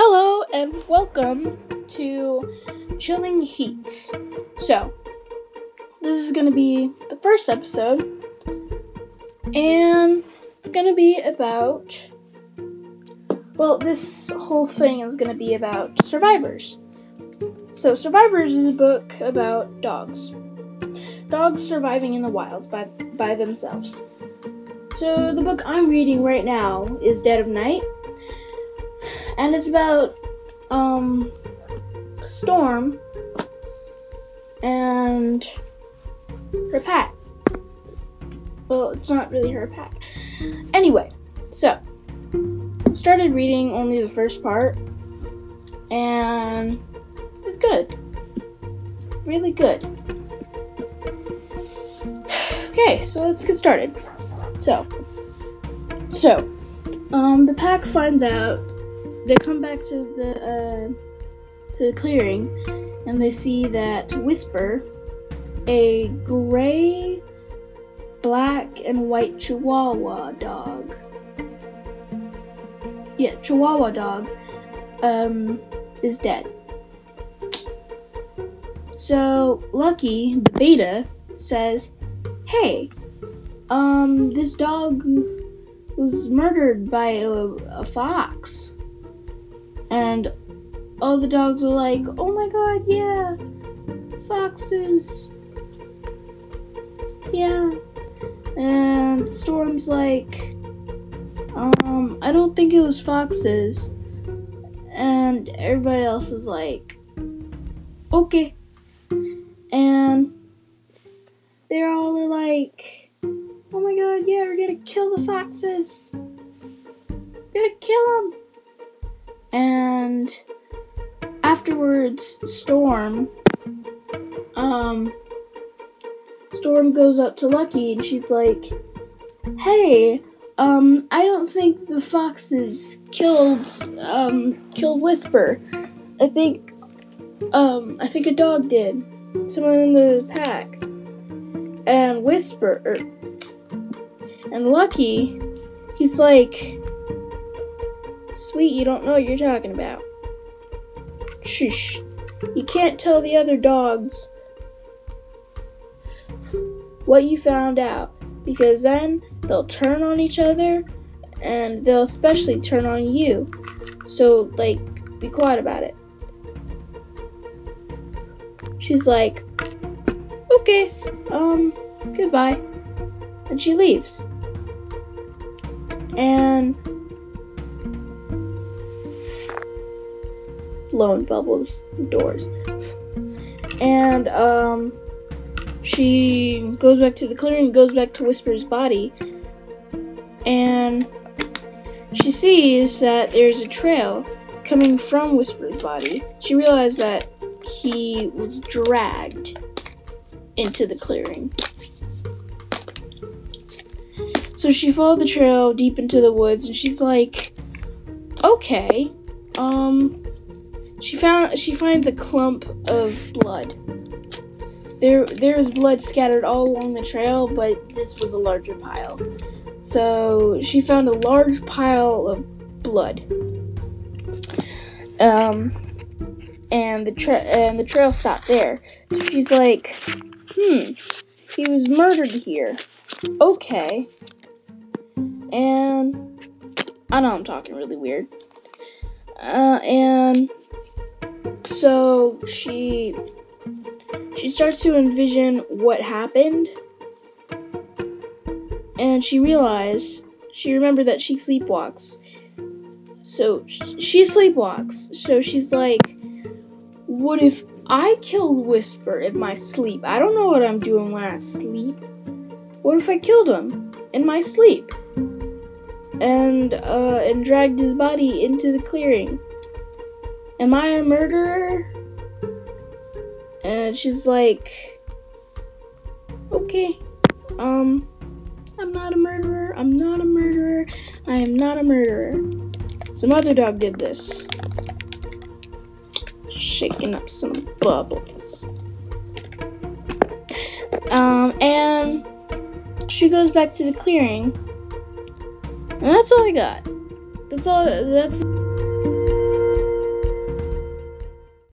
Hello and welcome to Chilling Heat. So, this is going to be the first episode, and it's going to be about. Well, this whole thing is going to be about survivors. So, Survivors is a book about dogs. Dogs surviving in the wild by, by themselves. So, the book I'm reading right now is Dead of Night and it's about um Storm and her pack. Well, it's not really her pack. Anyway, so started reading only the first part and it's good. Really good. Okay, so let's get started. So, so, um, the pack finds out they come back to the uh, to the clearing, and they see that Whisper, a gray, black, and white Chihuahua dog. Yeah, Chihuahua dog, um, is dead. So Lucky, the beta, says, "Hey, um, this dog was murdered by a, a fox." And all the dogs are like, oh my god, yeah, foxes. Yeah. And Storm's like, um, I don't think it was foxes. And everybody else is like, okay. And they're all like, oh my god, yeah, we're gonna kill the foxes. We're gonna kill them. And afterwards, Storm, um, Storm goes up to Lucky and she's like, "Hey, um, I don't think the foxes killed, um, killed Whisper. I think, um, I think a dog did. Someone in the pack." And Whisper, er, and Lucky, he's like, Sweet, you don't know what you're talking about. Shush. You can't tell the other dogs what you found out because then they'll turn on each other and they'll especially turn on you. So, like, be quiet about it. She's like, okay, um, goodbye. And she leaves. And blowing bubbles doors. And um, she goes back to the clearing, goes back to Whisper's body, and she sees that there's a trail coming from Whisper's body. She realizes that he was dragged into the clearing. So she followed the trail deep into the woods and she's like, okay, um, she found she finds a clump of blood. There there was blood scattered all along the trail, but this was a larger pile. So she found a large pile of blood. Um and the tra- and the trail stopped there. She's like, "Hmm, he was murdered here." Okay. And I know I'm talking really weird. Uh, and so she she starts to envision what happened. And she realized she remembered that she sleepwalks. So she sleepwalks. So she's like what if i killed whisper in my sleep? I don't know what i'm doing when i sleep. What if i killed him in my sleep? And uh and dragged his body into the clearing Am I a murderer? And she's like, Okay, um, I'm not a murderer. I'm not a murderer. I am not a murderer. Some other dog did this. Shaking up some bubbles. Um, and she goes back to the clearing. And that's all I got. That's all. That's.